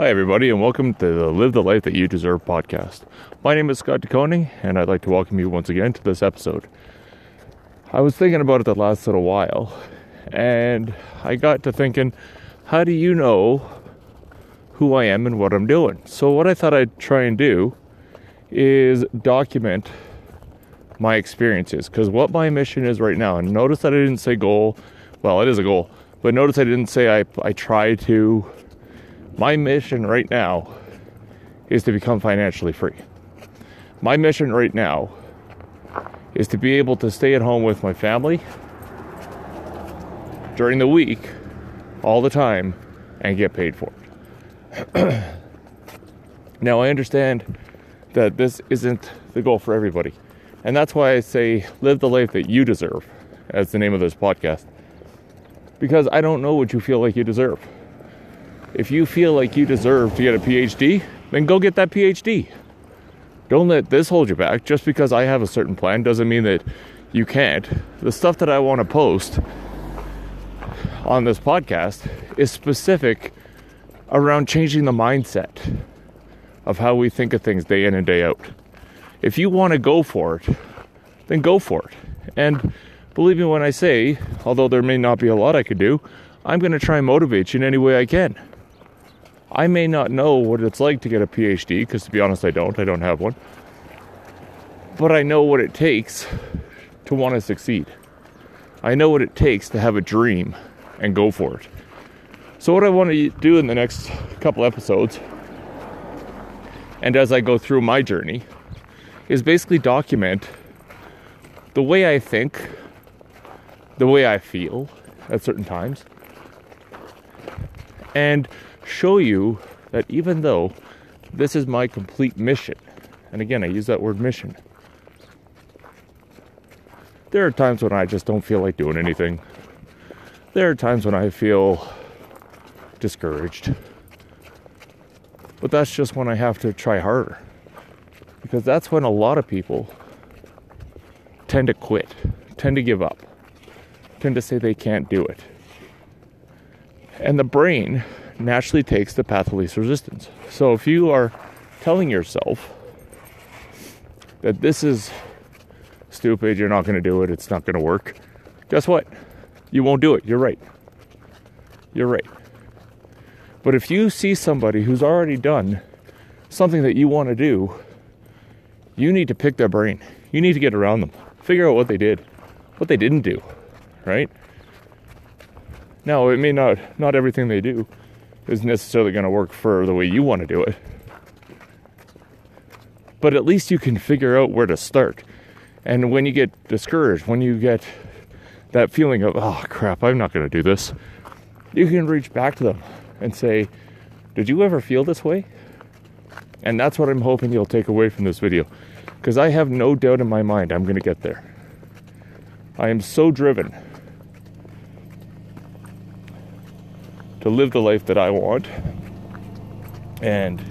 Hi, everybody, and welcome to the Live the Life That You Deserve podcast. My name is Scott DeConing, and I'd like to welcome you once again to this episode. I was thinking about it the last little while, and I got to thinking, how do you know who I am and what I'm doing? So, what I thought I'd try and do is document my experiences because what my mission is right now, and notice that I didn't say goal, well, it is a goal, but notice I didn't say I, I try to my mission right now is to become financially free. My mission right now is to be able to stay at home with my family during the week, all the time, and get paid for it. now, I understand that this isn't the goal for everybody. And that's why I say live the life that you deserve, as the name of this podcast. Because I don't know what you feel like you deserve. If you feel like you deserve to get a PhD, then go get that PhD. Don't let this hold you back. Just because I have a certain plan doesn't mean that you can't. The stuff that I want to post on this podcast is specific around changing the mindset of how we think of things day in and day out. If you want to go for it, then go for it. And believe me when I say, although there may not be a lot I could do, I'm going to try and motivate you in any way I can. I may not know what it's like to get a PhD, because to be honest, I don't. I don't have one. But I know what it takes to want to succeed. I know what it takes to have a dream and go for it. So, what I want to do in the next couple episodes, and as I go through my journey, is basically document the way I think, the way I feel at certain times, and show you that even though this is my complete mission, and again, I use that word mission, there are times when I just don't feel like doing anything. There are times when I feel discouraged. But that's just when I have to try harder. Because that's when a lot of people tend to quit, tend to give up, tend to say they can't do it. And the brain naturally takes the path of least resistance. So if you are telling yourself that this is stupid, you're not going to do it, it's not going to work, guess what? You won't do it. You're right. You're right. But if you see somebody who's already done something that you want to do, you need to pick their brain. You need to get around them. Figure out what they did, what they didn't do, right? Now, it may not not everything they do is necessarily going to work for the way you want to do it. But at least you can figure out where to start. And when you get discouraged, when you get that feeling of, oh crap, I'm not going to do this, you can reach back to them and say, Did you ever feel this way? And that's what I'm hoping you'll take away from this video. Because I have no doubt in my mind I'm going to get there. I am so driven to live the life that I want and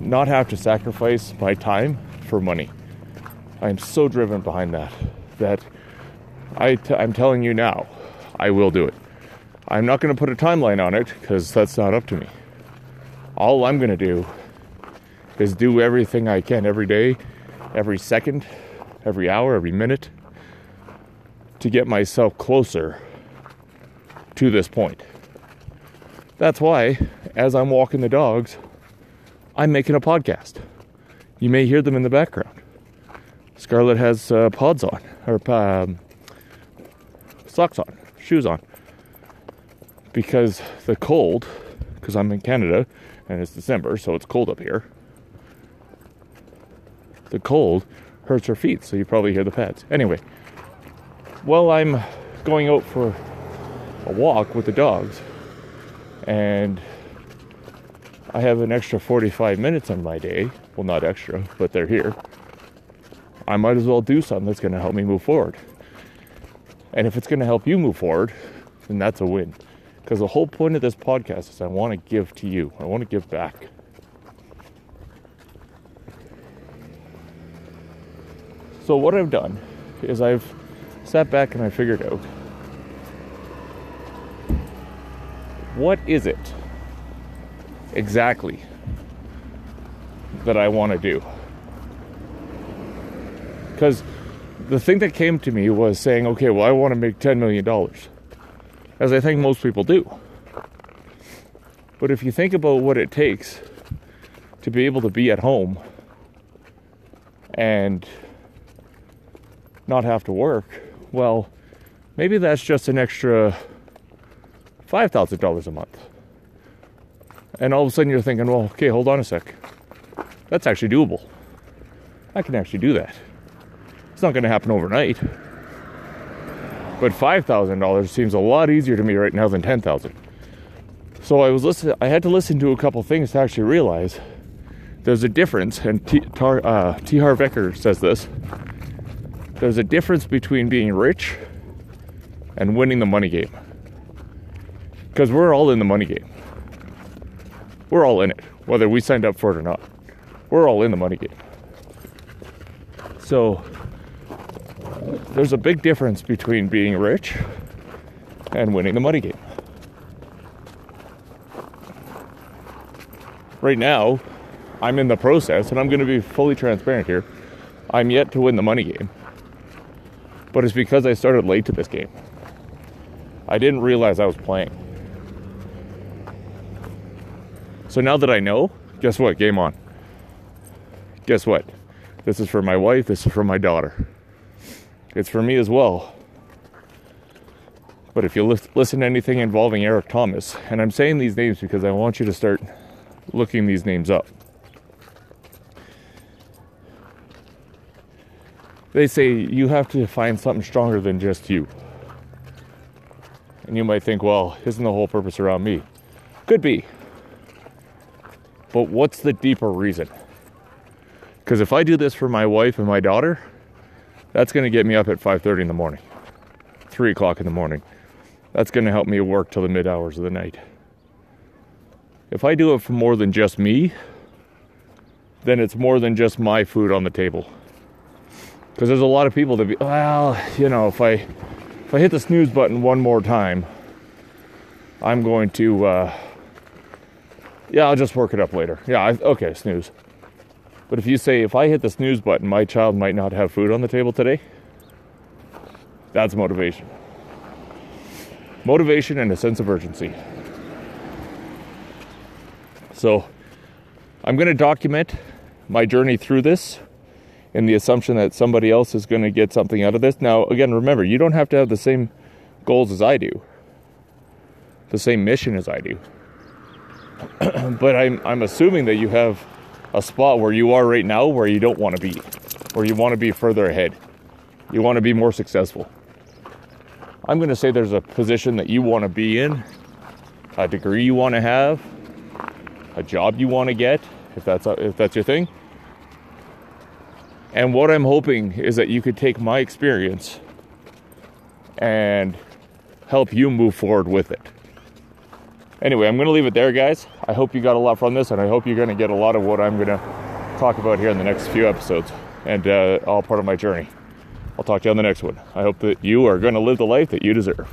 not have to sacrifice my time for money. I am so driven behind that that I t- I'm telling you now, I will do it. I'm not going to put a timeline on it because that's not up to me. All I'm going to do is do everything I can every day, every second, every hour, every minute to get myself closer to this point. That's why, as I'm walking the dogs, I'm making a podcast. You may hear them in the background. Scarlett has uh, pods on, or um, socks on, shoes on. Because the cold, because I'm in Canada and it's December, so it's cold up here. The cold hurts her feet, so you probably hear the pads. Anyway, while I'm going out for a walk with the dogs, and I have an extra 45 minutes on my day. Well, not extra, but they're here. I might as well do something that's going to help me move forward. And if it's going to help you move forward, then that's a win. Because the whole point of this podcast is I want to give to you, I want to give back. So, what I've done is I've sat back and I figured out what is it exactly that I want to do. Because the thing that came to me was saying, okay, well, I want to make $10 million, as I think most people do. But if you think about what it takes to be able to be at home and not have to work, well, maybe that's just an extra $5,000 a month. And all of a sudden you're thinking, well, okay, hold on a sec. That's actually doable. I can actually do that. It's not going to happen overnight. But $5,000 seems a lot easier to me right now than 10,000. So I was listening I had to listen to a couple things to actually realize there's a difference and T, Tar, uh, T. Harv Eker says this. There's a difference between being rich and winning the money game. Because we're all in the money game. We're all in it, whether we signed up for it or not. We're all in the money game. So there's a big difference between being rich and winning the money game. Right now, I'm in the process, and I'm going to be fully transparent here. I'm yet to win the money game. But it's because I started late to this game. I didn't realize I was playing. So now that I know, guess what? Game on. Guess what? This is for my wife, this is for my daughter. It's for me as well. But if you listen to anything involving Eric Thomas, and I'm saying these names because I want you to start looking these names up. They say you have to find something stronger than just you. And you might think, well, isn't the whole purpose around me? Could be. But what's the deeper reason? Because if I do this for my wife and my daughter, that's going to get me up at 5:30 in the morning, 3 o'clock in the morning. That's going to help me work till the mid hours of the night. If I do it for more than just me, then it's more than just my food on the table. Because there's a lot of people that be, well, you know, if I if I hit the snooze button one more time, I'm going to. Uh, yeah, I'll just work it up later. Yeah, I, okay, snooze. But if you say, if I hit the snooze button, my child might not have food on the table today, that's motivation. Motivation and a sense of urgency. So, I'm going to document my journey through this in the assumption that somebody else is going to get something out of this. Now, again, remember, you don't have to have the same goals as I do, the same mission as I do. but I'm I'm assuming that you have a spot where you are right now where you don't want to be, where you want to be further ahead. You want to be more successful. I'm going to say there's a position that you want to be in, a degree you want to have, a job you want to get, if that's if that's your thing. And what I'm hoping is that you could take my experience and help you move forward with it. Anyway, I'm going to leave it there, guys. I hope you got a lot from this, and I hope you're going to get a lot of what I'm going to talk about here in the next few episodes, and uh, all part of my journey. I'll talk to you on the next one. I hope that you are going to live the life that you deserve.